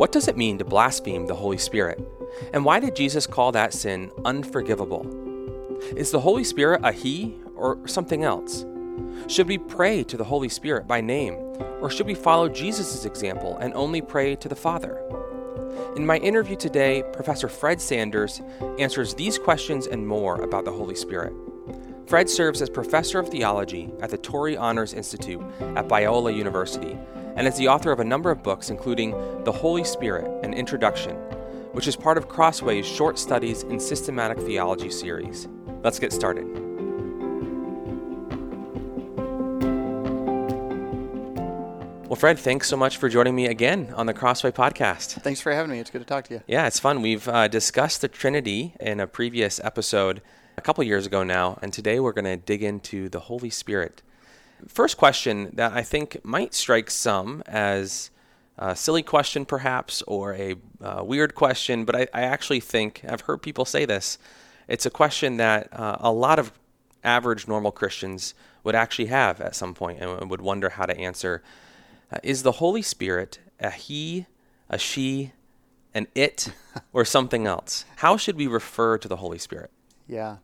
What does it mean to blaspheme the Holy Spirit? And why did Jesus call that sin unforgivable? Is the Holy Spirit a He or something else? Should we pray to the Holy Spirit by name, or should we follow Jesus' example and only pray to the Father? In my interview today, Professor Fred Sanders answers these questions and more about the Holy Spirit. Fred serves as professor of theology at the Torrey Honors Institute at Biola University and is the author of a number of books, including The Holy Spirit An Introduction, which is part of Crossway's Short Studies in Systematic Theology series. Let's get started. Well, Fred, thanks so much for joining me again on the Crossway podcast. Thanks for having me. It's good to talk to you. Yeah, it's fun. We've uh, discussed the Trinity in a previous episode a couple years ago now, and today we're going to dig into the Holy Spirit. First question that I think might strike some as a silly question, perhaps, or a uh, weird question, but I, I, actually think I've heard people say this. It's a question that uh, a lot of average normal Christians would actually have at some point and would wonder how to answer. Uh, is the Holy Spirit a he, a she, an it, or something else? How should we refer to the Holy Spirit? Yeah.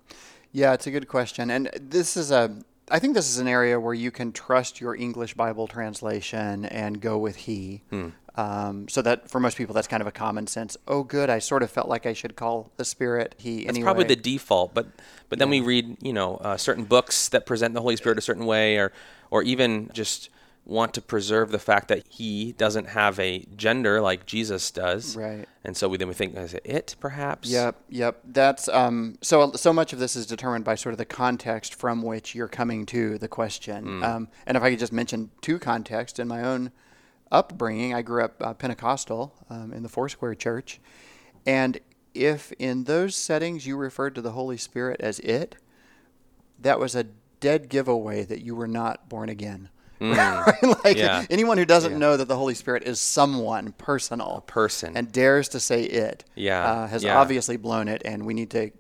Yeah, it's a good question. And this is a I think this is an area where you can trust your English Bible translation and go with he. Hmm. Um, so that for most people, that's kind of a common sense. Oh, good. I sort of felt like I should call the Spirit he. That's anyway. probably the default, but but then yeah. we read, you know, uh, certain books that present the Holy Spirit a certain way, or or even just want to preserve the fact that he doesn't have a gender like Jesus does. Right. And so we then we think is it it perhaps? Yep, yep. That's um so so much of this is determined by sort of the context from which you're coming to the question. Mm. Um, and if I could just mention two contexts in my own upbringing, I grew up uh, Pentecostal um, in the Foursquare Church, and if in those settings you referred to the Holy Spirit as it, that was a dead giveaway that you were not born again. Mm. like yeah. anyone who doesn't yeah. know that the Holy Spirit is someone personal, a person, and dares to say it, yeah, uh, has yeah. obviously blown it, and we need to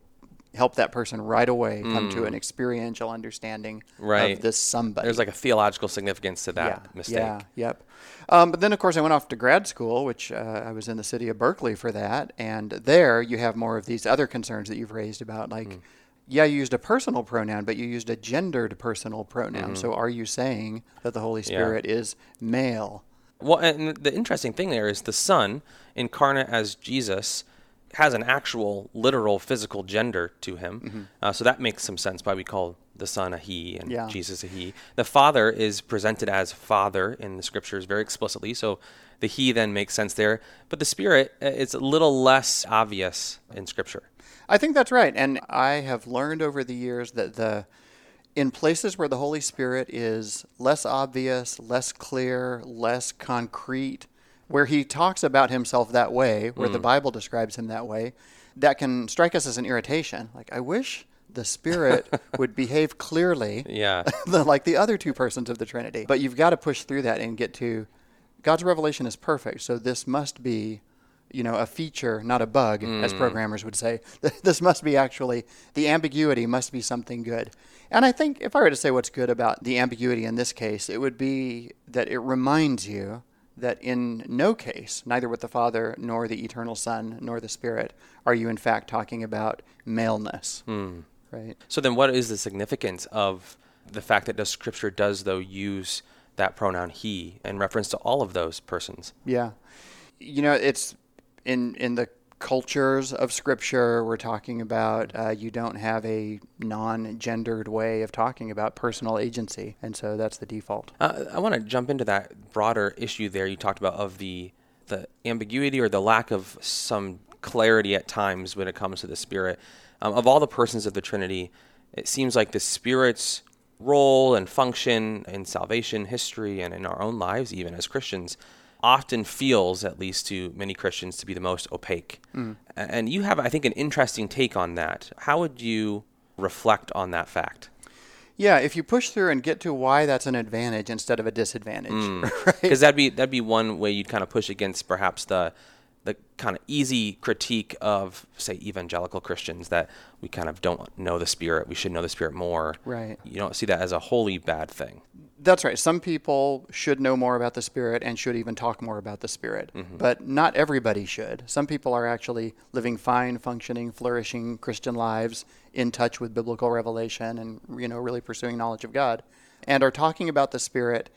help that person right away come mm. to an experiential understanding right. of this somebody. There's like a theological significance to that yeah, mistake. Yeah, yep. Um, but then, of course, I went off to grad school, which uh, I was in the city of Berkeley for that. And there you have more of these other concerns that you've raised about, like, mm yeah, you used a personal pronoun, but you used a gendered personal pronoun. Mm-hmm. So are you saying that the Holy Spirit yeah. is male? Well, and the interesting thing there is the Son, incarnate as Jesus, has an actual, literal, physical gender to him. Mm-hmm. Uh, so that makes some sense why we call the Son a he and yeah. Jesus a he. The Father is presented as Father in the scriptures very explicitly. So the he then makes sense there. But the Spirit uh, is a little less obvious in scripture. I think that's right. And I have learned over the years that the in places where the Holy Spirit is less obvious, less clear, less concrete, where he talks about himself that way, where mm. the Bible describes him that way, that can strike us as an irritation. Like, I wish the Spirit would behave clearly, yeah, like the other two persons of the Trinity. But you've got to push through that and get to God's revelation is perfect, so this must be you know, a feature, not a bug, mm. as programmers would say. this must be actually, the ambiguity must be something good. And I think if I were to say what's good about the ambiguity in this case, it would be that it reminds you that in no case, neither with the Father, nor the eternal Son, nor the Spirit, are you in fact talking about maleness. Mm. Right? So then, what is the significance of the fact that the Scripture does, though, use that pronoun he in reference to all of those persons? Yeah. You know, it's in in the cultures of scripture we're talking about uh, you don't have a non-gendered way of talking about personal agency and so that's the default. Uh, i want to jump into that broader issue there you talked about of the the ambiguity or the lack of some clarity at times when it comes to the spirit. Um, of all the persons of the trinity it seems like the spirit's role and function in salvation history and in our own lives even as christians often feels, at least to many Christians, to be the most opaque. Mm. And you have, I think, an interesting take on that. How would you reflect on that fact? Yeah, if you push through and get to why that's an advantage instead of a disadvantage, because mm. right? that'd be that'd be one way you'd kind of push against perhaps the the kind of easy critique of, say, evangelical Christians that we kind of don't know the Spirit. We should know the Spirit more. Right. You don't see that as a wholly bad thing. That's right. Some people should know more about the Spirit and should even talk more about the Spirit, mm-hmm. but not everybody should. Some people are actually living fine, functioning, flourishing Christian lives in touch with biblical revelation and you know really pursuing knowledge of God, and are talking about the Spirit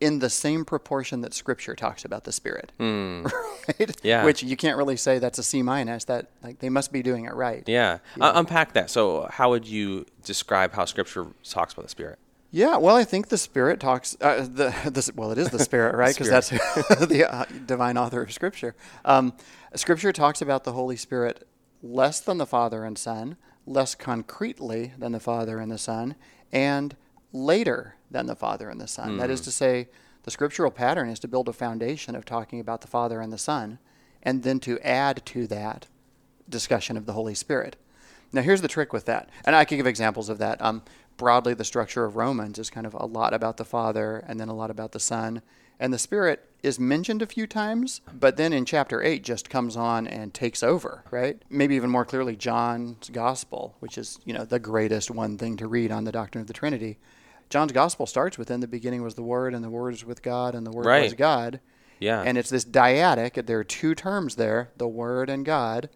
in the same proportion that Scripture talks about the Spirit. Mm. Right? Yeah. Which you can't really say that's a C minus. That like they must be doing it right. Yeah. yeah. Uh, unpack that. So, how would you describe how Scripture talks about the Spirit? Yeah, well, I think the Spirit talks. Uh, the, the well, it is the Spirit, right? Because that's the uh, divine author of Scripture. Um, scripture talks about the Holy Spirit less than the Father and Son, less concretely than the Father and the Son, and later than the Father and the Son. Mm. That is hmm. to say, the scriptural pattern is to build a foundation of talking about the Father and the Son, and then to add to that discussion of the Holy Spirit. Now, here's the trick with that, and I can give examples of that. Um, broadly, the structure of Romans is kind of a lot about the Father and then a lot about the Son. And the Spirit is mentioned a few times, but then in chapter 8 just comes on and takes over, right? Maybe even more clearly, John's Gospel, which is, you know, the greatest one thing to read on the doctrine of the Trinity. John's Gospel starts with, in the beginning was the Word, and the Word was with God, and the Word right. was God. Yeah. And it's this dyadic. There are two terms there, the Word and God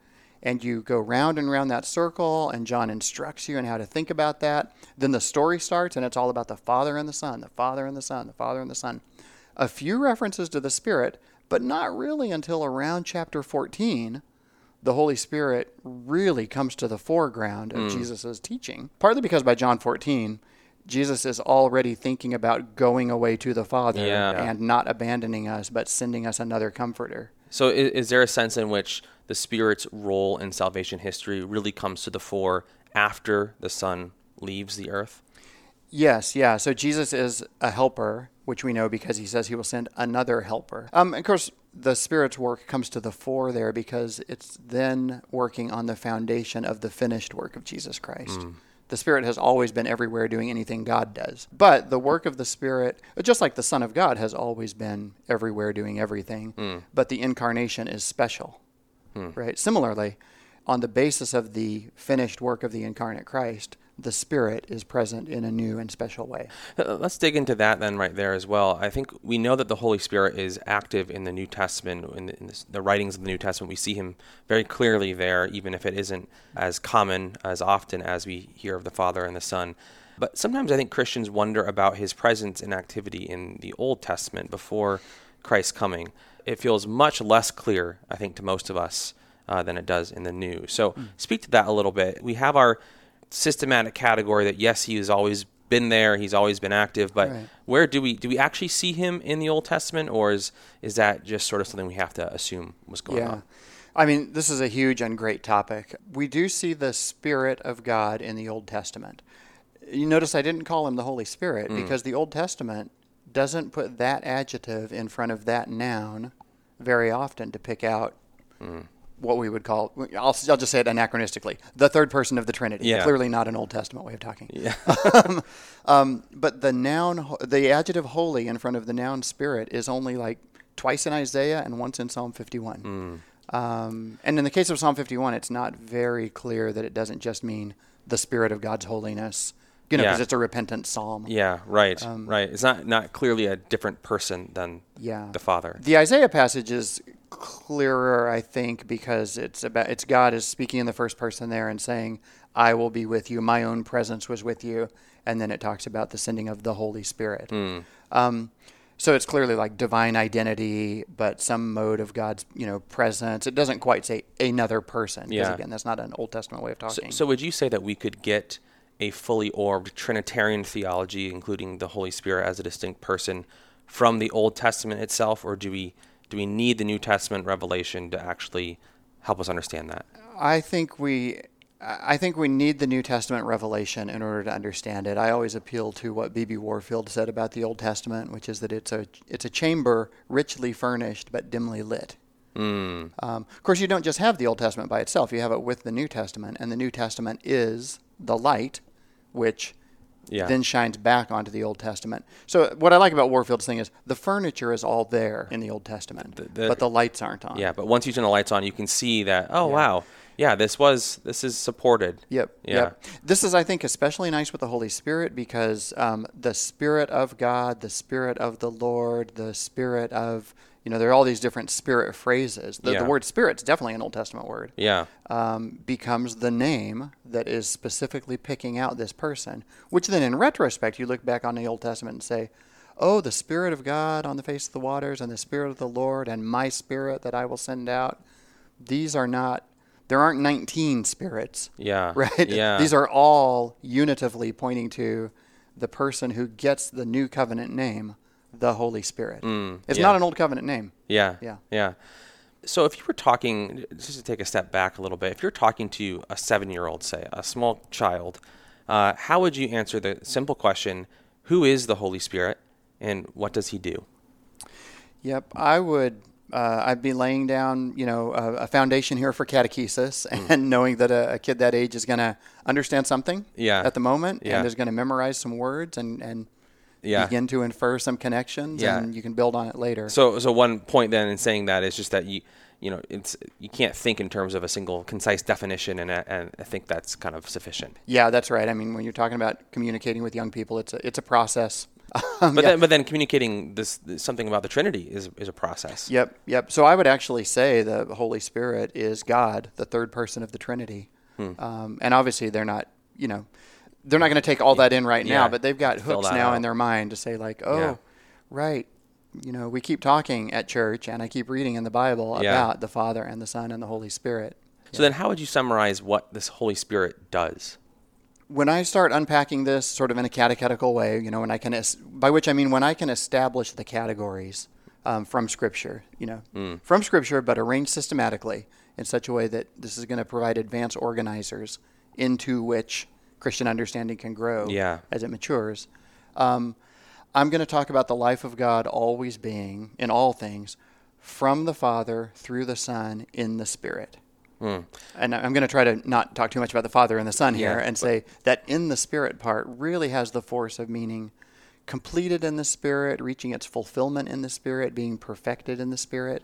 and you go round and round that circle, and John instructs you on how to think about that. Then the story starts, and it's all about the Father and the Son, the Father and the Son, the Father and the Son. A few references to the Spirit, but not really until around chapter 14. The Holy Spirit really comes to the foreground of mm. Jesus' teaching, partly because by John 14, Jesus is already thinking about going away to the Father yeah. and not abandoning us, but sending us another comforter. So, is, is, there a sense in which the Spirit's role in salvation history really comes to the fore after the Son leaves the earth? Yes, yeah. So, Jesus is a helper, which we know because he says he will send another helper. Um, of course, the Spirit's work comes to the fore there because it's then working on the foundation of the finished work of Jesus Christ. Mm. The Spirit has always been everywhere doing anything God does. But the work of the Spirit, just like the Son of God, has always been everywhere doing everything. Mm. But the incarnation is special, mm. right? Similarly, on the basis of the finished work of the incarnate Christ, the Spirit is present in a new and special way. Uh, let's dig into that then, right there as well. I think we know that the Holy Spirit is active in the New Testament, in, the, in the writings of the New Testament. We see Him very clearly there, even if it isn't as common as often as we hear of the Father and the Son. But sometimes I think Christians wonder about His presence and activity in the Old Testament before Christ's coming. It feels much less clear, I think, to most of us. Uh, than it does in the new. So, mm. speak to that a little bit. We have our systematic category that yes, he has always been there, he's always been active, but right. where do we do we actually see him in the Old Testament, or is is that just sort of something we have to assume was going yeah. on? I mean, this is a huge and great topic. We do see the Spirit of God in the Old Testament. You notice I didn't call him the Holy Spirit mm. because the Old Testament doesn't put that adjective in front of that noun very often to pick out mm what we would call, I'll, I'll just say it anachronistically, the third person of the Trinity. Yeah. Clearly not an Old Testament way of talking. Yeah. um, um, but the noun, the adjective holy in front of the noun spirit is only like twice in Isaiah and once in Psalm 51. Mm. Um, and in the case of Psalm 51, it's not very clear that it doesn't just mean the spirit of God's holiness you know, because yeah. it's a repentant psalm. Yeah, right, um, right. It's not not clearly a different person than yeah. the Father. The Isaiah passage is clearer, I think, because it's about it's God is speaking in the first person there and saying, "I will be with you. My own presence was with you," and then it talks about the sending of the Holy Spirit. Mm. Um, so it's clearly like divine identity, but some mode of God's you know presence. It doesn't quite say another person. Yeah. Again, that's not an Old Testament way of talking. So, so would you say that we could get a fully orbed Trinitarian theology, including the Holy Spirit as a distinct person, from the Old Testament itself, or do we do we need the New Testament revelation to actually help us understand that? I think we I think we need the New Testament revelation in order to understand it. I always appeal to what B.B. Warfield said about the Old Testament, which is that it's a it's a chamber richly furnished but dimly lit. Mm. Um, of course, you don't just have the Old Testament by itself; you have it with the New Testament, and the New Testament is the light which Yeah. then shines back onto the Old Testament. So what I like about Warfield's thing is the furniture is all there in the Old Testament, the- but the lights aren't on. Yeah, but once you turn the lights on, you can see that. Oh wow, yeah, this was this is supported. Yep. Yeah. Yep. This is, I think, especially nice with the Holy Spirit because um, the Spirit of God, the Spirit of the Lord, the Spirit of, you know, there are all these different spirit phrases. The, Yeah. the word Spirit's definitely an Old Testament word. Yeah. Um, becomes the name that is specifically picking out this person, which then in retrospect, you look back on the Old Testament and say, Oh, the Spirit of God on the face of the waters, and the Spirit of the Lord, and my Spirit that I will send out. These are not, there aren't 19 spirits Yeah. right? Yeah. These are all unitively pointing to the person who gets the new covenant name, the Holy Spirit. it's Mm, yeah. not an old covenant name. Yeah. Yeah. Yeah. So if you were talking, just to take a step back a little bit, if you're talking to a seven-year-old, say a small child, uh, how would you answer the simple question, "Who is the Holy Spirit, and what does He do?" Yep, I would. Uh, I'd be laying down, you know, a, a foundation here for catechesis, Mm. and knowing that a, a kid that age is going to understand something Yeah. at the moment, Yeah. and is going to memorize some words and and Yeah. begin to infer some connections, Yeah. and you can build on it later. So, so one point then in saying that is just that you, you know, it's you can't think in terms of a single concise definition, and I- and I think that's kind of sufficient. yeah, that's right. I mean, when you're talking about communicating with young people, it's a it's a process. Um, But yeah. then, but then communicating this, this something about the Trinity is is a process. Yep, yep. So I would actually say the Holy Spirit is God, the third person of the Trinity. Hmm. Um, and obviously, they're not, you know, they're not going to take all that in right now, but they've got hooks now out. in their mind to say, like, oh, Yeah. right. You know, we keep talking at church, and I keep reading in the Bible Yeah. about the Father and the Son and the Holy Spirit. So then, how would you summarize what this Holy Spirit does? when I start unpacking this sort of in a catechetical way, you know, when I can, es- by which I mean when I can establish the categories um, from Scripture, you know, Mm. from Scripture, but arranged systematically in such a way that this is going to provide advanced organizers into which Christian understanding can grow Yeah. as it matures. Um, I'm going to talk about the life of God always being, in all things, from the Father through the Son in the Spirit. And I'm going to try to not talk too much about the Father and the Son here Yeah, and say that in the Spirit part really has the force of meaning completed in the Spirit, reaching its fulfillment in the Spirit, being perfected in the Spirit.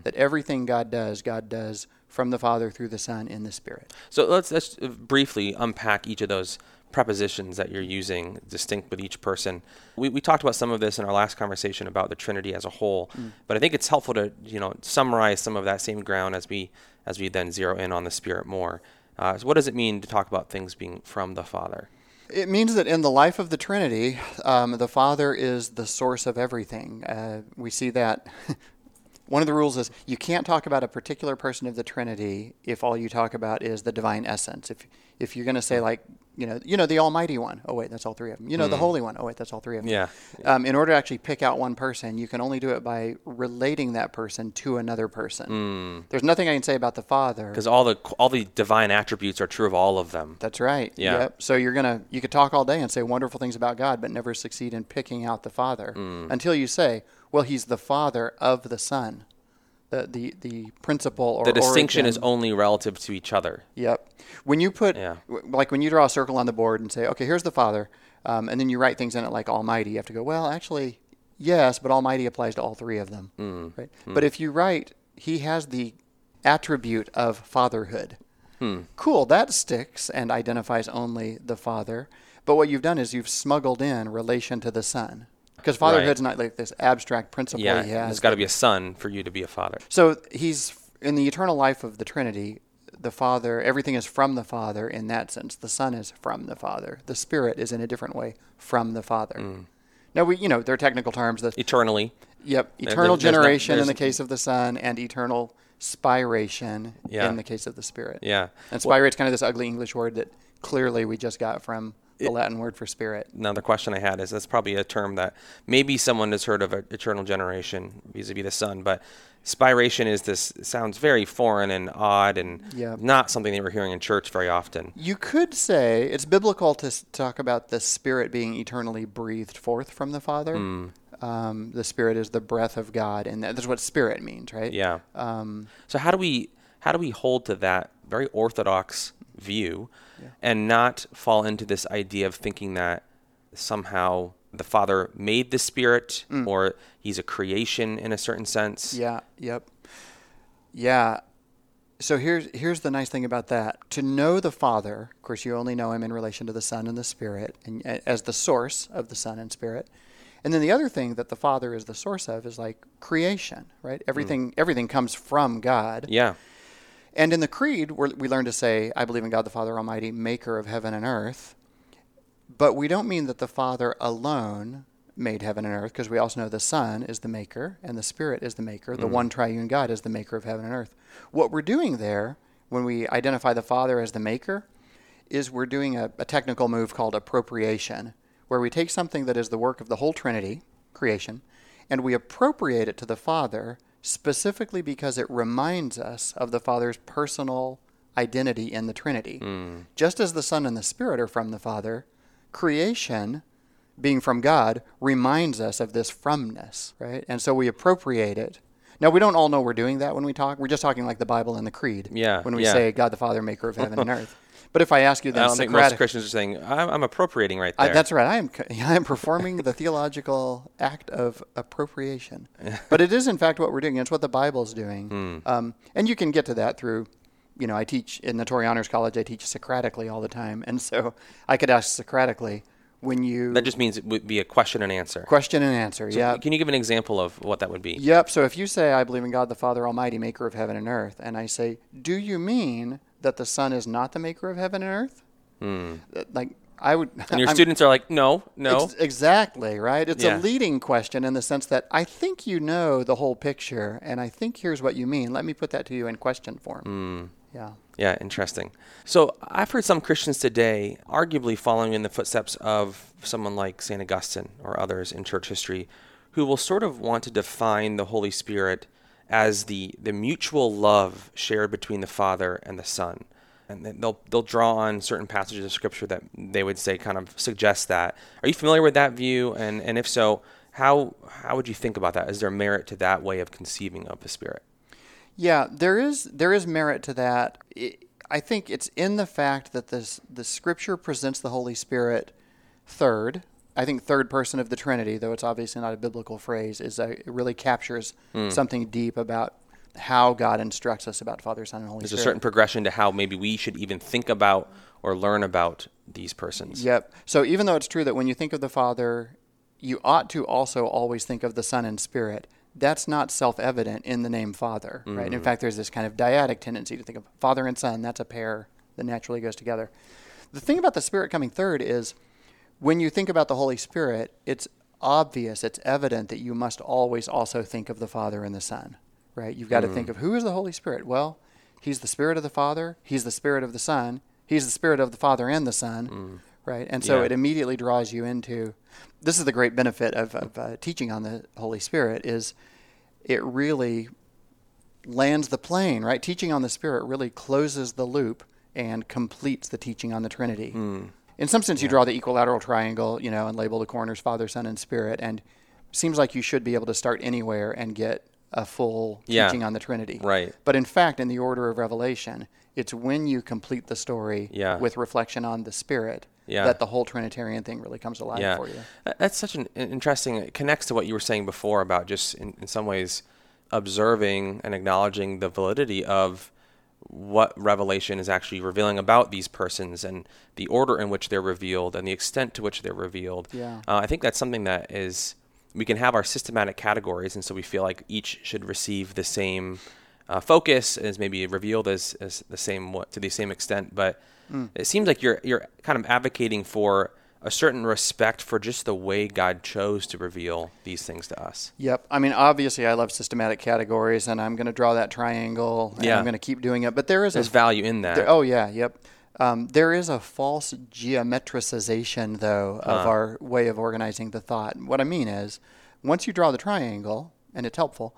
That everything God does, God does from the Father through the Son in the Spirit. So let's let's uh, briefly unpack each of those prepositions that you're using, distinct with each person. We, we talked about some of this in our last conversation about the Trinity as a whole, but I think it's helpful to you know summarize some of that same ground as we as we then zero in on the Spirit more. Uh, so what does it mean to talk about things being from the Father? It means that in the life of the Trinity, um, the Father is the source of everything. Uh, we see that. One of the rules is you can't talk about a particular person of the Trinity if all you talk about is the divine essence. If if you're going to say like you know you know the Almighty One, oh wait, that's all three of them. You know the Holy One, oh wait, that's all three of them. Yeah. Um, in order to actually pick out one person, you can only do it by relating that person to another person. There's nothing I can say about the Father. Because all the all the divine attributes are true of all of them. That's right. Yeah. Yep. So you're gonna you could talk all day and say wonderful things about God, but never succeed in picking out the Father Mm. until you say, well, He's the Father of the Son, the the the principle or The distinction is only relative to each other. Yep. When you put Yeah. w- like when you draw a circle on the board and say, okay, here's the Father, um, and then you write things in it like Almighty, you have to go, well, actually, yes, but Almighty applies to all three of them, Mm. right? But if you write, He has the attribute of fatherhood. Hmm. Cool, that sticks and identifies only the Father. But what you've done is you've smuggled in relation to the Son. Because fatherhood's not like this abstract principle Yeah, he has. there's got to be a son for you to be a father. So he's in the eternal life of the Trinity. The Father, everything is from the Father in that sense. The Son is from the Father. The Spirit is in a different way from the Father. Mm. Now we, you know, there are technical terms. The Eternally. yep, There- eternal no- generation in the case of the Son, and eternal spiration Yeah. in the case of the Spirit. Yeah. And spirate's kind of this ugly English word that clearly we just got from the Latin word for spirit. another question I had is that's probably a term that maybe someone has heard of uh, eternal generation vis-a-vis the Son, but spiration is this sounds very foreign and odd and Yeah. not something that we're hearing in church very often. You could say it's biblical to talk about the Spirit being eternally breathed forth from the Father. Hmm. Um, the Spirit is the breath of God, and that's what Spirit means, right? Yeah. Um, So how do we how do we hold to that very orthodox view and not fall into this idea of thinking that somehow the Father made the Spirit mm. or he's a creation in a certain sense. Yeah, yep. Yeah. So here's here's the nice thing about that. To know the Father, of course, you only know him in relation to the Son and the Spirit, and as the source of the Son and Spirit. And then the other thing that the Father is the source of is like creation, right? Mm. Everything everything comes from God. Yeah. And in the Creed, we're, we learn to say, I believe in God the Father Almighty, maker of heaven and earth. But we don't mean that the Father alone made heaven and earth, because we also know the Son is the maker and the Spirit is the maker. The mm-hmm. one triune God is the maker of heaven and earth. What we're doing there, when we identify the Father as the maker, is we're doing a, a technical move called appropriation, where we take something that is the work of the whole Trinity, creation, and we appropriate it to the Father specifically because it reminds us of the Father's personal identity in the Trinity. Hmm. Just as the Son and the Spirit are from the Father, creation, being from God, reminds us of this fromness, right? And so we appropriate it. Now, we don't all know we're doing that when we talk. We're just talking like the Bible and the Creed. Yeah, When we yeah. say God the Father, maker of heaven and earth. But if I ask you that, I don't think most Christians are saying, I'm, I'm appropriating right I, there. that's right. I am I am performing the theological act of appropriation. but it is in fact what we're doing. It's what the Bible's doing. Hmm. Um, and you can get to that through, you know, I teach in the Torrey Honors College. I teach Socratically all the time, and so I could ask Socratically when you that just means it would be a question and answer. question and answer. So yeah. Can you give an example of what that would be? Yep. So if you say, I believe in God the Father Almighty, maker of heaven and earth, and I say, do you mean that the Son is not the maker of heaven and earth? Uh, Like, I would. Hmm. And your I'm- students are like, no, no. Ex- exactly, right? It's Yeah. a leading question in the sense that I think you know the whole picture, and I think here's what you mean. Let me put that to you in question form. Hmm. Yeah. Yeah, interesting. So I've heard some Christians today, arguably following in the footsteps of someone like St. Augustine or others in church history, who will sort of want to define the Holy Spirit as the, the mutual love shared between the Father and the Son. And they'll they'll draw on certain passages of Scripture that they would say kind of suggest that. Are you familiar with that view? And and if so, how how would you think about that? Is there merit to that way of conceiving of the Spirit? Yeah, there is there is merit to that. I I think it's in the fact that this the Scripture presents the Holy Spirit third. I think third person of the Trinity, though it's obviously not a biblical phrase, is a, it really captures Hmm. something deep about how God instructs us about Father, Son, and Holy Spirit. There's a certain progression to how maybe we should even think about or learn about these persons. Yep. So even though it's true that when you think of the Father, you ought to also always think of the Son and Spirit. That's not self-evident in the name Father, right? In mm-hmm. fact, there's this kind of dyadic tendency to think of Father and Son. That's a pair that naturally goes together. The thing about the Spirit coming third is when you think about the Holy Spirit, it's obvious, it's evident that you must always also think of the Father and the Son, right? You've got to think mm. of who is the Holy Spirit? Well, He's the Spirit of the Father, He's the Spirit of the Son, He's the Spirit of the Father and the Son, mm. right? And so Yeah. it immediately draws you into this is the great benefit of, of uh, teaching on the Holy Spirit is it really lands the plane, right? Teaching on the Spirit really closes the loop and completes the teaching on the Trinity. Hmm. In some sense, you draw the equilateral triangle, you know, and label the corners Father, Son, and Spirit, and seems like you should be able to start anywhere and get a full Yeah. teaching on the Trinity. Right. But in fact, in the order of revelation, it's when you complete the story Yeah. with reflection on the Spirit Yeah. that the whole Trinitarian thing really comes alive Yeah, for you. That- that's such an interesting. It connects to what you were saying before about just in, in some ways observing and acknowledging the validity of what revelation is actually revealing about these persons and the order in which they're revealed and the extent to which they're revealed. Yeah. Uh, I think that's something that is we can have our systematic categories, and so we feel like each should receive the same uh, focus as maybe revealed as, as the same what to the same extent. But it seems like you're you're kind of advocating for a certain respect for just the way God chose to reveal these things to us. Yep. I mean, obviously, I love systematic categories, and I'm going to draw that triangle, and Yeah. I'm going to keep doing it. But there is There's a value in that. There, oh yeah, yep. Um, there is a false geometricization, though, of our way of organizing the thought. What I mean is, once you draw the triangle, and it's helpful,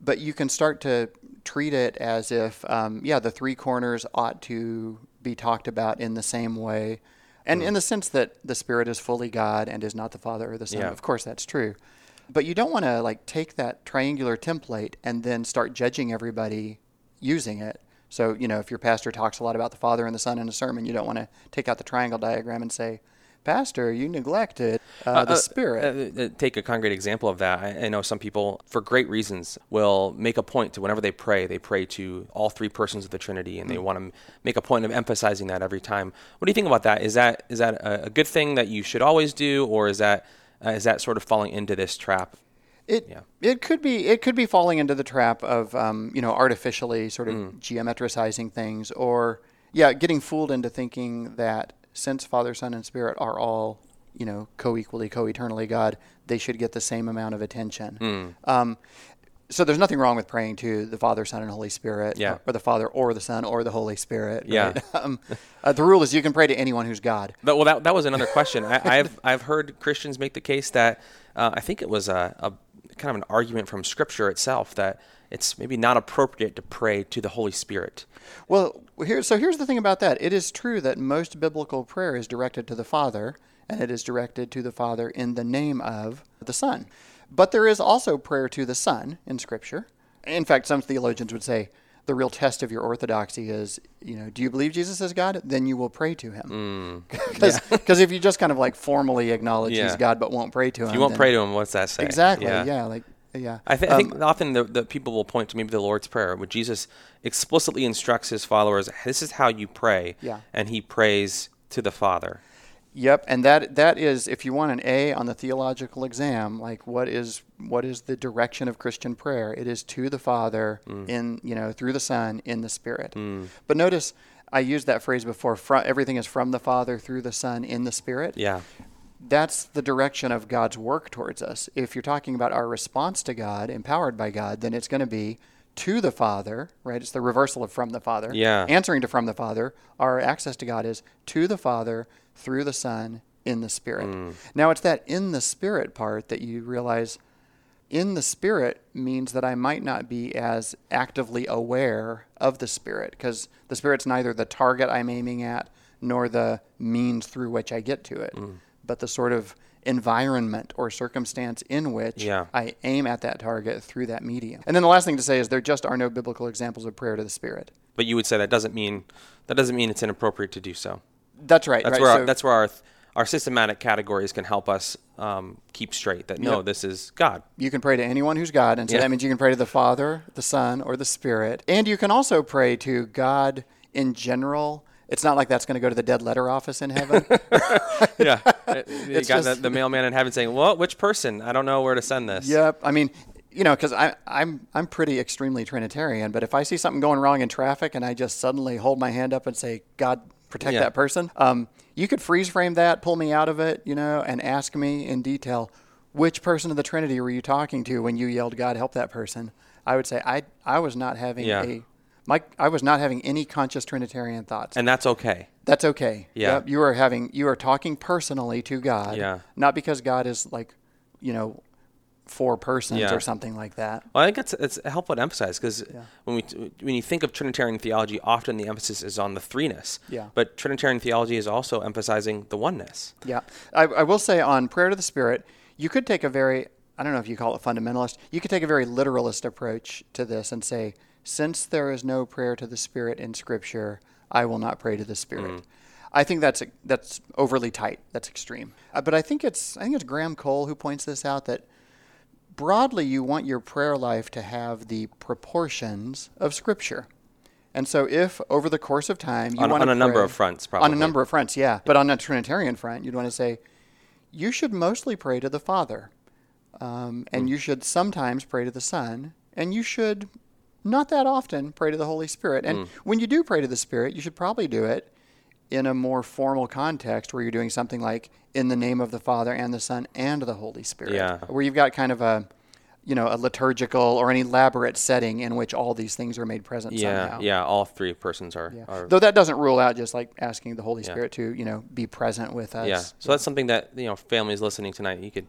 but you can start to treat it as if, um, yeah, the three corners ought to be talked about in the same way, and in the hmm. sense that the Spirit is fully God and is not the Father or the Son. Yeah. Of course, that's true. But you don't want to like take that triangular template and then start judging everybody using it. So, you know, if your pastor talks a lot about the Father and the Son in a sermon, you don't want to take out the triangle diagram and say, Pastor, you neglected uh, the Spirit. Uh, uh, take a concrete example of that. I, I, know some people, for great reasons, will make a point to whenever they pray, they pray to all three persons of the Trinity, and mm-hmm. they want to make a point of emphasizing that every time. What do you think about that? Is that is that a, a good thing that you should always do, or is that uh, is that sort of falling into this trap? It yeah. it could be it could be falling into the trap of um, you know artificially sort of mm. geometricizing things, or yeah, getting fooled into thinking that since Father, Son, and Spirit are all, you know, co-equally, co-eternally God, they should get the same amount of attention. Mm. Um, so there's nothing wrong with praying to the Father, Son, and Holy Spirit, yeah. or, the Father, or the Son, or the Holy Spirit. Right? Yeah. Um, uh, the rule is you can pray to anyone who's God. But, well, that, that was another question. I, have I've heard Christians make the case that uh, I think it was a, a kind of an argument from Scripture itself that it's maybe not appropriate to pray to the Holy Spirit. Well, here, so here's the thing about that. It is true that most biblical prayer is directed to the Father, and it is directed to the Father in the name of the Son. But there is also prayer to the Son in Scripture. In fact, some theologians would say the real test of your orthodoxy is, you know, do you believe Jesus is God? Then you will pray to him. Because mm. yeah. if you just kind of like formally acknowledge yeah. he's God but won't pray to him. If you won't pray to him, what's that say? Exactly. Yeah. yeah like yeah. I, th- um, I think often the, the people will point to maybe the Lord's Prayer, where Jesus explicitly instructs his followers, this is how you pray. Yeah. And he prays to the Father. Yep, and that that is if you want an A on the theological exam, like what is what is the direction of Christian prayer? It is to the Father mm. in you know through the Son in the Spirit. Mm. But notice I used that phrase before. Everything is from the Father through the Son in the Spirit. Yeah that's the direction of God's work towards us. If you're talking about our response to God, empowered by God, then it's going to be to the Father, right? It's the reversal of from the Father. Yeah. Answering to from the Father. Our access to God is to the Father through the Son in the Spirit. Mm. Now, it's that in the Spirit part that you realize in the Spirit means that I might not be as actively aware of the Spirit because the Spirit's neither the target I'm aiming at nor the means through which I get to it. Mm but the sort of environment or circumstance in which yeah. I aim at that target through that medium. And then the last thing to say is there just are no biblical examples of prayer to the Spirit. But you would say that doesn't mean that doesn't mean it's inappropriate to do so. That's right. That's right. where so, our, that's where our our systematic categories can help us um, keep straight that no, yep. this is God. You can pray to anyone who's God, and so yeah. that means you can pray to the Father, the Son, or the Spirit, and you can also pray to God in general it's not like that's going to go to the dead letter office in heaven. yeah, you got just, the, the, mailman in heaven saying, "Well, which person? I don't know where to send this." Yep. I mean, you know, because I'm I'm pretty extremely Trinitarian, but if I see something going wrong in traffic and I just suddenly hold my hand up and say, "God, protect yeah. that person," um, you could freeze frame that, pull me out of it, you know, and ask me in detail, which person of the Trinity were you talking to when you yelled, "God, help that person"? I would say I I was not having yeah. a Mike, I was not having any conscious Trinitarian thoughts. And that's okay. That's okay. Yeah. Yep. You are having you are talking personally to God. Yeah. Not because God is like, you know, four persons yeah. or something like that. Well, I think it's it's helpful to emphasize because yeah. when we when you think of Trinitarian theology, often the emphasis is on the threeness. Yeah. But Trinitarian theology is also emphasizing the oneness. Yeah. I, I will say on prayer to the Spirit, you could take a very I don't know if you call it fundamentalist. You could take a very literalist approach to this and say since there is no prayer to the Spirit in Scripture, I will not pray to the Spirit. Mm. I think that's that's overly tight. That's extreme. Uh, but I think it's I think it's Graham Cole who points this out that broadly you want your prayer life to have the proportions of Scripture. And so, if over the course of time you on, want on a pray, number of fronts, probably on a number of fronts, yeah, but on a Trinitarian front, you'd want to say you should mostly pray to the Father, um, and mm. you should sometimes pray to the Son, and you should not that often pray to the Holy Spirit. And mm. when you do pray to the Spirit, you should probably do it in a more formal context where you're doing something like in the name of the Father and the Son and the Holy Spirit. Yeah. Where you've got kind of a you know, a liturgical or an elaborate setting in which all these things are made present yeah, somehow. Yeah, all three persons are, yeah. are, Though that doesn't rule out just like asking the Holy Spirit yeah. to, you know, be present with us. Yeah. So that's something that, you know, families listening tonight, you could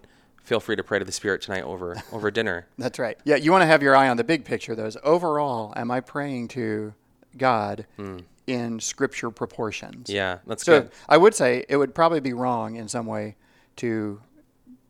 feel free to pray to the Spirit tonight over over dinner. That's right. Yeah, you want to have your eye on the big picture. Those overall, am I praying to God mm. in Scripture proportions? Yeah, that's so good. I would say it would probably be wrong in some way to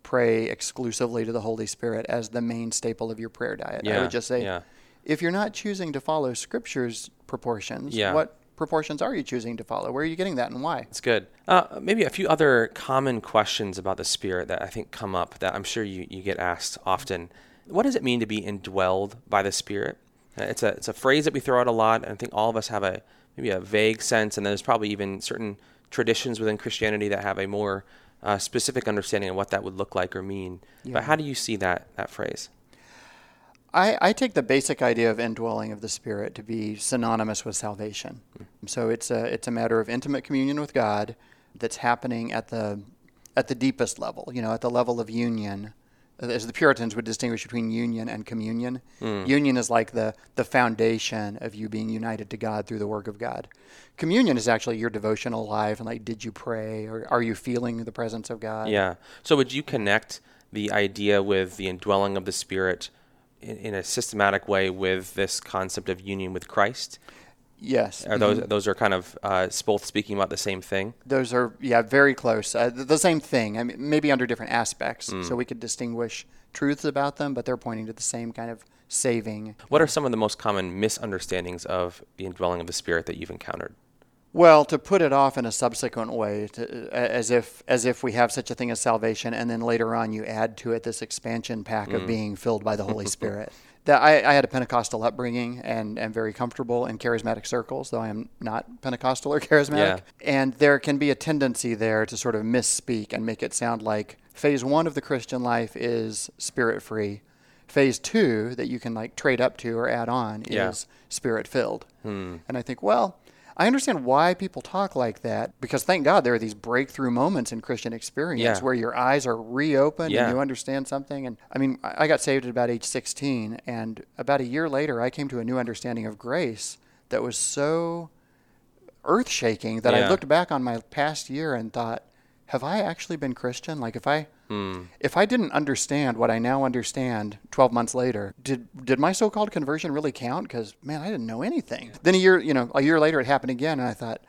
pray exclusively to the Holy Spirit as the main staple of your prayer diet. Yeah, I would just say, yeah. if you're not choosing to follow Scripture's proportions, yeah. what proportions are you choosing to follow? Where are you getting that and why? It's good. Uh, maybe a few other common questions about the Spirit that I think come up that I'm sure you, you get asked often. What does it mean to be indwelled by the Spirit? Uh, It's a, it's a phrase that we throw out a lot, and I think all of us have a maybe a vague sense, and there's probably even certain traditions within Christianity that have a more uh, specific understanding of what that would look like or mean. But how do you see that, that phrase? I, I take the basic idea of indwelling of the Spirit to be synonymous with salvation. Mm. So it's a it's a matter of intimate communion with God that's happening at the at the deepest level. You know, at the level of union. As the Puritans would distinguish between union and communion. Mm. Union is like the the foundation of you being united to God through the work of God. Communion is actually your devotional life and like, did you pray or are you feeling the presence of God? Yeah. So would you connect the idea with the indwelling of the Spirit in, in a systematic way with this concept of union with Christ? Yes. Are those those are kind of uh, both speaking about the same thing? Those are yeah very close. Uh, th- the same thing. I mean, maybe under different aspects, Mm. so we could distinguish truths about them, but they're pointing to the same kind of saving. What are some of the most common misunderstandings of the indwelling of the Spirit that you've encountered? Well, to put it off in a subsequent way, to, as if as if we have such a thing as salvation, and then later on you add to it this expansion pack Mm. of being filled by the Holy Spirit. That I, I had a Pentecostal upbringing and am very comfortable in charismatic circles, though I am not Pentecostal or charismatic. And there can be a tendency there to sort of misspeak and make it sound like phase one of the Christian life is spirit free. Phase two that you can like trade up to or add on Yeah. is spirit filled. And I think, well, I understand why people talk like that because thank God there are these breakthrough moments in Christian experience Yeah. where your eyes are reopened Yeah. and you understand something. And I mean, I I got saved at about age 16, and about a year later, I came to a new understanding of grace that was so earth shaking that I looked back on my past year and thought, have I actually been Christian? Like if I Hmm. if I didn't understand what I now understand 12 months later, did did my so-called conversion really count? Because man, I didn't know anything. Then a year, you know, a year later, it happened again, and I thought,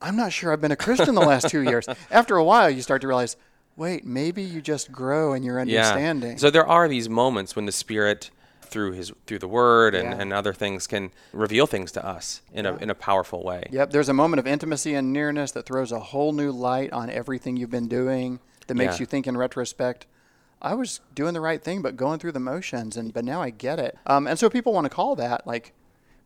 I'm not sure I've been a Christian the last two years. After a while, you start to realize, wait, maybe you just grow in your understanding. Yeah. So there are these moments when the Spirit, through his through the Word and, Yeah. and other things, can reveal things to us in a in a powerful way. Yep, there's a moment of intimacy and nearness that throws a whole new light on everything you've been doing. That makes Yeah. you think in retrospect, I was doing the right thing, but going through the motions, and but now I get it. Um, and so people want to call that like,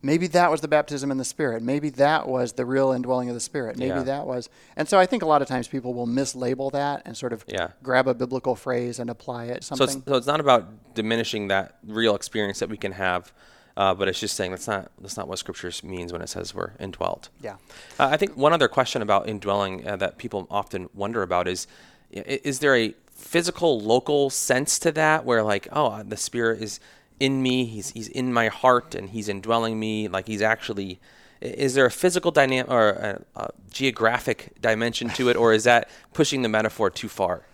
maybe that was the baptism in the Spirit. Maybe that was the real indwelling of the Spirit. Maybe Yeah. that was. And so I think a lot of times people will mislabel that and sort of Yeah. grab a biblical phrase and apply it to So it's, so it's not about diminishing that real experience that we can have, uh, but it's just saying that's not that's not what Scripture means when it says we're indwelt. yeah. Uh, I think one other question about indwelling uh, that people often wonder about is is there a physical local sense to that where like oh uh, the spirit is in me he's he's in my heart and he's indwelling me like he's actually is there a physical dynamic or a, a geographic dimension to it or is that pushing the metaphor too far?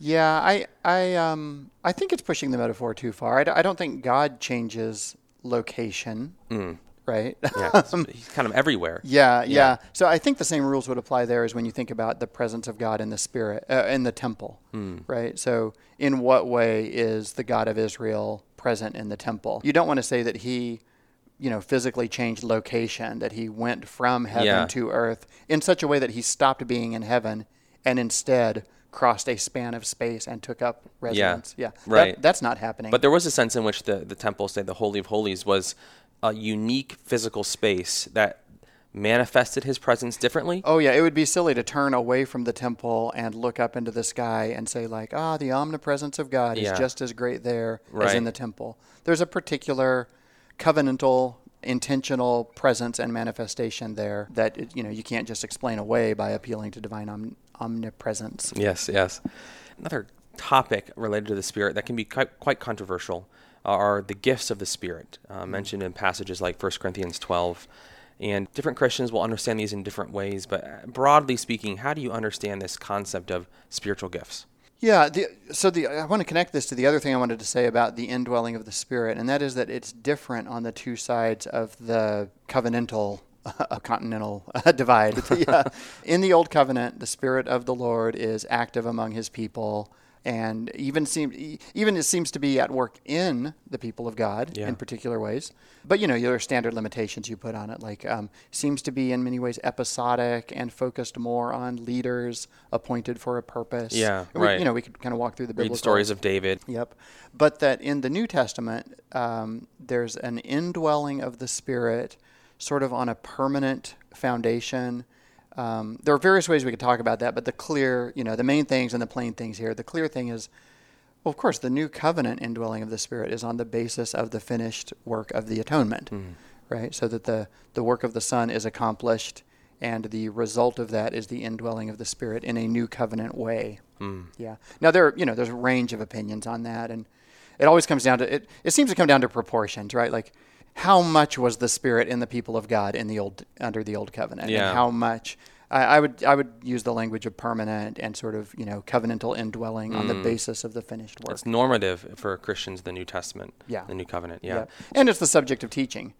Yeah, I, I, um, I think it's pushing the metaphor too far. I, d- I don't think God changes location, right? yeah he's kind of everywhere yeah, yeah, So I think the same rules would apply there as when you think about the presence of God in the spirit, uh, in the temple, right? So in what way is the God of Israel present in the temple? You don't want to say that he, you know, physically changed location, that he went from heaven Yeah. to earth in such a way that he stopped being in heaven and instead crossed a span of space and took up residence. Yeah, That- right. that's not happening. But there was a sense in which the, the temple, say the Holy of Holies, was a unique physical space that manifested his presence differently. Oh yeah, it would be silly to turn away from the temple and look up into the sky and say like, ah, the omnipresence of God Yeah. is just as great there as in the temple. There's a particular covenantal, intentional presence and manifestation there that you know you can't just explain away by appealing to divine om- omnipresence. Yes, yes. Another topic related to the Spirit that can be quite, quite controversial are the gifts of the Spirit, uh, mentioned in passages like 1 Corinthians 12. And different Christians will understand these in different ways, but uh, broadly speaking, how do you understand this concept of spiritual gifts? Yeah, the, so the I want to connect this to the other thing I wanted to say about the indwelling of the Spirit, and that is that it's different on the two sides of the covenantal, uh, continental uh, divide. Yeah. In the Old Covenant, the Spirit of the Lord is active among His people. And even seem even it seems to be at work in the people of God Yeah. in particular ways. But you know, there are standard limitations you put on it. Like um, seems to be in many ways episodic and focused more on leaders appointed for a purpose. Yeah, we- right. You know, we could kind of walk through the Read biblical the stories of David. Yep. But that in the New Testament, um, there's an indwelling of the Spirit sort of on a permanent foundation. Um, there are various ways we could talk about that, but the clear, you know, the main things and the plain things here. The clear thing is, well, of course, the new covenant indwelling of the Spirit is on the basis of the finished work of the atonement, right? So that the, the work of the Son is accomplished, and the result of that is the indwelling of the Spirit in a new covenant way. Yeah. Now there, you know, there's a range of opinions on that, and it always comes down to it. It seems to come down to proportions, right? Like, how much was the Spirit in the people of God in the old under the old covenant, Yeah. and how much? I, I would I would use the language of permanent and sort of you know covenantal indwelling on the mm. basis of the finished work. It's normative for Christians the New Testament. Yeah. The New Covenant. Yeah. Yeah. And it's the subject of teaching.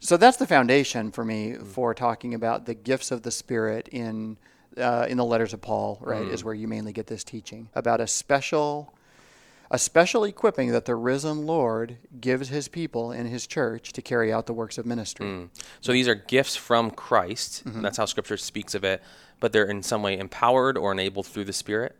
So that's the foundation for me mm. for talking about the gifts of the Spirit in uh, in the letters of Paul, right? Is mm. where you mainly get this teaching about a special a special equipping that the risen Lord gives his people in his church to carry out the works of ministry. So these are gifts from Christ. Mm-hmm. That's how Scripture speaks of it. But they're in some way empowered or enabled through the Spirit.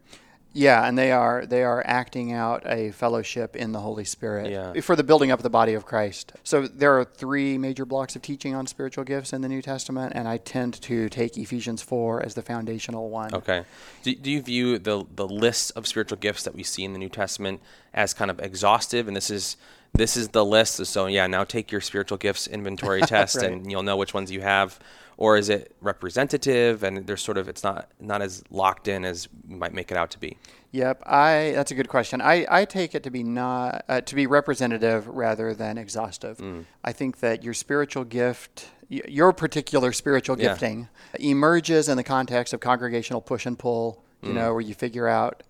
Yeah, and they are they are acting out a fellowship in the Holy Spirit Yeah. for the building up of the body of Christ. So there are three major blocks of teaching on spiritual gifts in the New Testament, and I tend to take Ephesians four as the foundational one. Okay. Do, do you view the the list of spiritual gifts that we see in the New Testament as kind of exhaustive? And this is this is the list. So yeah, now take your spiritual gifts inventory test, Right. and you'll know which ones you have. Or is it representative and there's sort of it's not not as locked in as you might make it out to be? Yep, I that's a good question. I, I take it to be not uh, to be representative rather than exhaustive. I think that your spiritual gift, your particular spiritual Yeah. gifting, emerges in the context of congregational push and pull. You know, where you figure out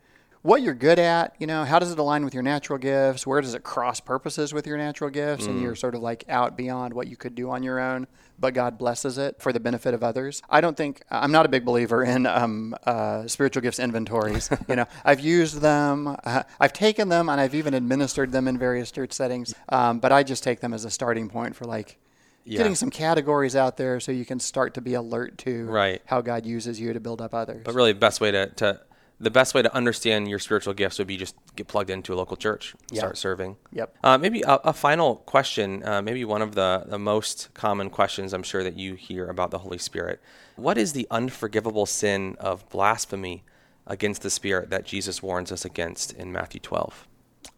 what you're good at. You know, how does it align with your natural gifts? Where does it cross purposes with your natural gifts? And you're sort of like out beyond what you could do on your own, but God blesses it for the benefit of others. I don't think I'm not a big believer in um, uh, spiritual gifts inventories. you know, I've used them, uh, I've taken them, and I've even administered them in various church settings. Um, but I just take them as a starting point for like. Yeah. Getting some categories out there so you can start to be alert to Right. how God uses you to build up others. But really, the best way to, to the best way to understand your spiritual gifts would be just get plugged into a local church, Yeah. start serving. Yep. Uh, maybe a, a final question, uh, maybe one of the, the most common questions I'm sure that you hear about the Holy Spirit. What is the unforgivable sin of blasphemy against the Spirit that Jesus warns us against in Matthew 12?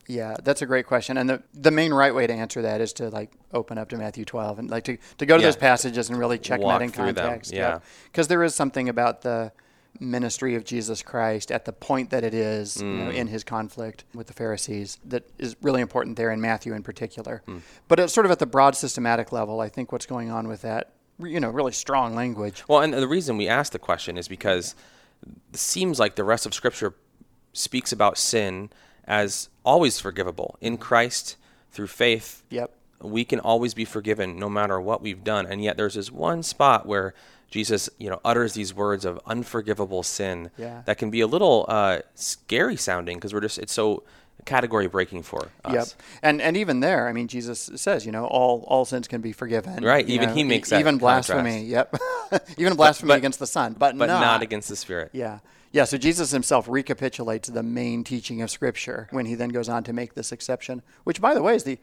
Yeah, that's a great question. And the, the main right way to answer that is to like open up to Matthew 12 and like to, to go to Yeah. those passages and really check Walk that in through them, context. yeah. Because there is something about the ministry of Jesus Christ at the point that it is you Mm. know, in his conflict with the Pharisees that is really important there in Matthew in particular. Mm. But it's sort of at the broad systematic level, I think what's going on with that, you know, really strong language. Well, and the reason we asked the question is because it seems like the rest of Scripture speaks about sin as always forgivable in Christ through faith. Yep. we can always be forgiven no matter what we've done. And yet there's this one spot where Jesus, you know, utters these words of unforgivable sin Yeah. that can be a little uh, scary sounding because we're just it's so category breaking for us. Yep. And and even there, I mean, Jesus says, you know, all all sins can be forgiven. Right, You even know, he e- makes that even blasphemy. Yep. even blasphemy but- against the Son, but, But not, not against the Spirit. Yeah. Yeah, so Jesus himself recapitulates the main teaching of Scripture when he then goes on to make this exception, which, by the way, is the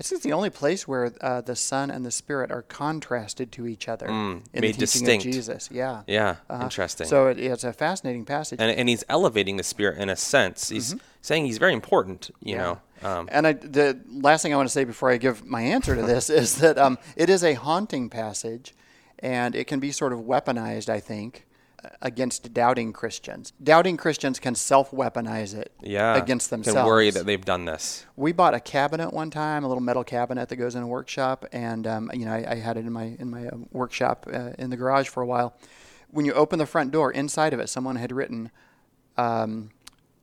I think it's the only place where uh, the Son and the Spirit are contrasted to each other in the Mm, teaching distinct. of Jesus. Yeah. Yeah, Uh-huh. interesting. So it, it's a fascinating passage. and, and he's elevating the Spirit in a sense. He's saying he's very important, you Mm-hmm. Yeah. know. Um, and I, the last thing I want to say before I give my answer to this is that um, it is a haunting passage, and it can be sort of weaponized, I think, against doubting Christians. Doubting Christians can self-weaponize it yeah. against themselves. Can worry that they've done this. we bought a cabinet one time, a little metal cabinet that goes in a workshop, and um, you know I, I had it in my in my uh, workshop uh, in the garage for a while. When you open the front door, inside of it, someone had written. Um,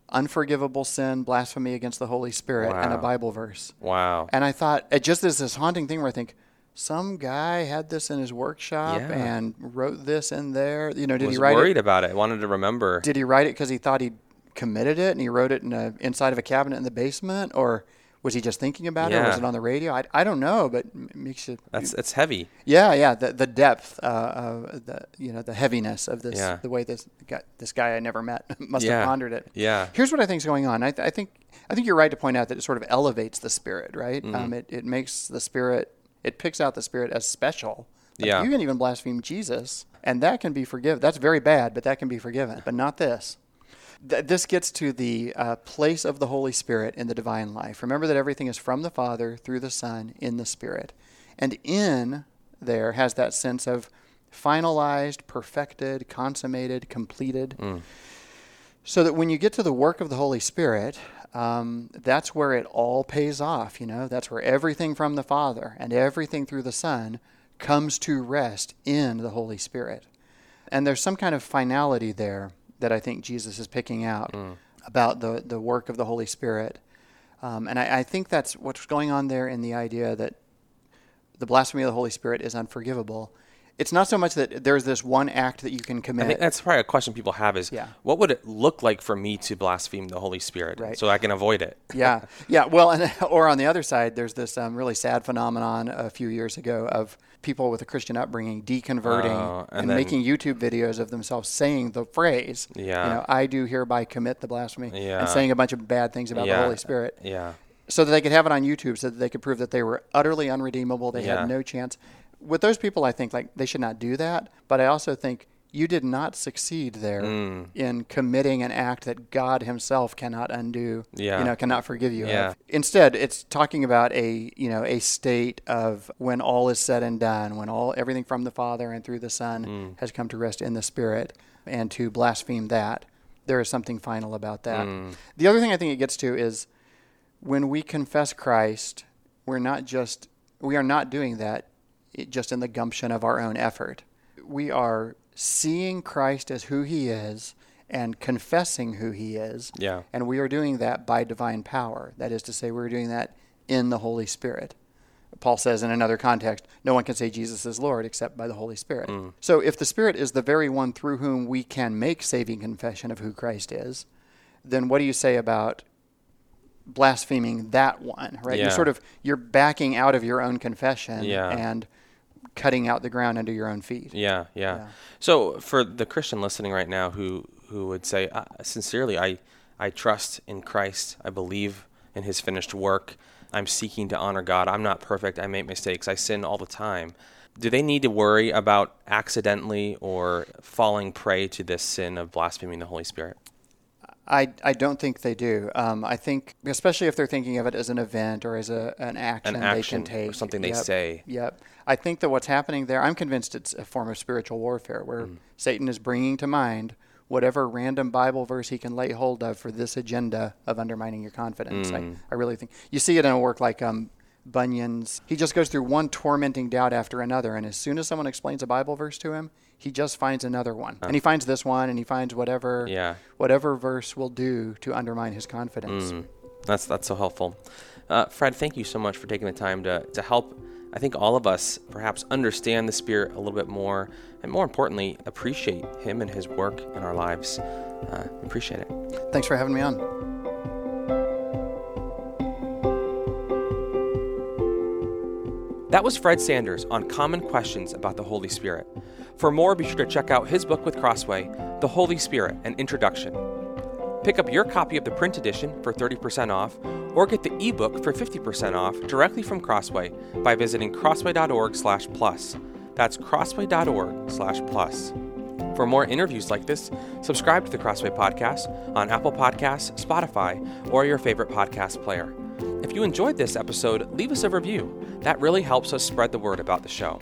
Unforgivable sin, blasphemy against the Holy Spirit, and a Bible verse. Wow. And I thought it just is this haunting thing where I think some guy had this in his workshop Yeah. and wrote this in there. You know, did was he write worried it? about it. Wanted to remember. Did he write it because he thought he'd committed it and he wrote it in a, inside of a cabinet in the basement, or was he just thinking about it? Or was it on the radio? I, I don't know, but it makes you. That's it's heavy. Yeah, yeah. The the depth, uh, of the you know the heaviness of this, Yeah. the way this guy, this guy I never met must Yeah. have pondered it. Yeah. Here's what I think is going on. I, th- I think I think you're right to point out that it sort of elevates the spirit, right? Mm-hmm. Um, it it makes the spirit. It picks out the spirit as special. Like, Yeah. You can even blaspheme Jesus, and that can be forgiven. That's very bad, but that can be forgiven. But not this. Th- this gets to the uh, place of the Holy Spirit in the divine life. Remember that everything is from the Father through the Son in the Spirit. And in there has that sense of finalized, perfected, consummated, completed. So that when you get to the work of the Holy Spirit, um, that's where it all pays off. You know, that's where everything from the Father and everything through the Son comes to rest in the Holy Spirit. And there's some kind of finality there that I think Jesus is picking out about the, the work of the Holy Spirit. Um, and I, I think that's what's going on there in the idea that the blasphemy of the Holy Spirit is unforgivable. It's not so much that there's this one act that you can I commit. think that's probably a question people have is Yeah. what would it look like for me to blaspheme the Holy Spirit Right. so I can avoid it? yeah, yeah. Well, and, or on the other side, there's this um, really sad phenomenon a few years ago of people with a Christian upbringing deconverting Oh, and and, then- making YouTube videos of themselves saying the phrase, Yeah. you know, I do hereby commit the blasphemy, Yeah. and saying a bunch of bad things about Yeah. the Holy Spirit, Yeah. so that they could have it on YouTube, so that they could prove that they were utterly unredeemable, they Yeah. had no chance. With those people, I think like they should not do that. But I also think you did not succeed there Mm. in committing an act that God Himself cannot undo. Yeah. You know, cannot forgive you Yeah. of. Instead, it's talking about a you know a state of when all is said and done, when all everything from the Father and through the Son Mm. has come to rest in the Spirit, and to blaspheme that, there is something final about that. Mm. The other thing I think it gets to is when we confess Christ, we're not just we are not doing that just in the gumption of our own effort. We are seeing Christ as who he is and confessing who he is. Yeah. And we are doing that by divine power. That is to say we're doing that in the Holy Spirit. Paul says in another context, no one can say Jesus is Lord except by the Holy Spirit. Mm. So if the Spirit is the very one through whom we can make saving confession of who Christ is, then what do you say about blaspheming that one, right? Yeah. You're sort of you're backing out of your own confession Yeah. and cutting out the ground under your own feet. Yeah, yeah, Yeah. So for the Christian listening right now who who would say uh, sincerely I I trust in Christ. I believe in his finished work. I'm seeking to honor God. I'm not perfect. I make mistakes. I sin all the time. Do they need to worry about accidentally or falling prey to this sin of blaspheming the Holy Spirit? I, I don't think they do. Um, I think, especially if they're thinking of it as an event or as a, an action, action they can take. Or something they Yep. say. Yep. I think that what's happening there, I'm convinced it's a form of spiritual warfare where Mm. Satan is bringing to mind whatever random Bible verse he can lay hold of for this agenda of undermining your confidence. Mm. I, I really think you see it in a work like um, Bunyan's. He just goes through one tormenting doubt after another, and as soon as someone explains a Bible verse to him, he just finds another one, and he finds this one, and he finds whatever Yeah. whatever verse will do to undermine his confidence. Mm. That's that's so helpful. Uh, Fred, thank you so much for taking the time to, to help, I think, all of us perhaps understand the Spirit a little bit more, and more importantly, appreciate Him and His work in our lives. Uh, appreciate it. Thanks for having me on. That was Fred Sanders on common questions about the Holy Spirit. For more, be sure to check out his book with Crossway, The Holy Spirit An Introduction. Pick up your copy of the print edition for 30% off, or get the ebook for 50% off directly from Crossway by visiting crossway.org/plus. That's crossway.org/plus. For more interviews like this, subscribe to the Crossway Podcast on Apple Podcasts, Spotify, or your favorite podcast player. If you enjoyed this episode, leave us a review. That really helps us spread the word about the show.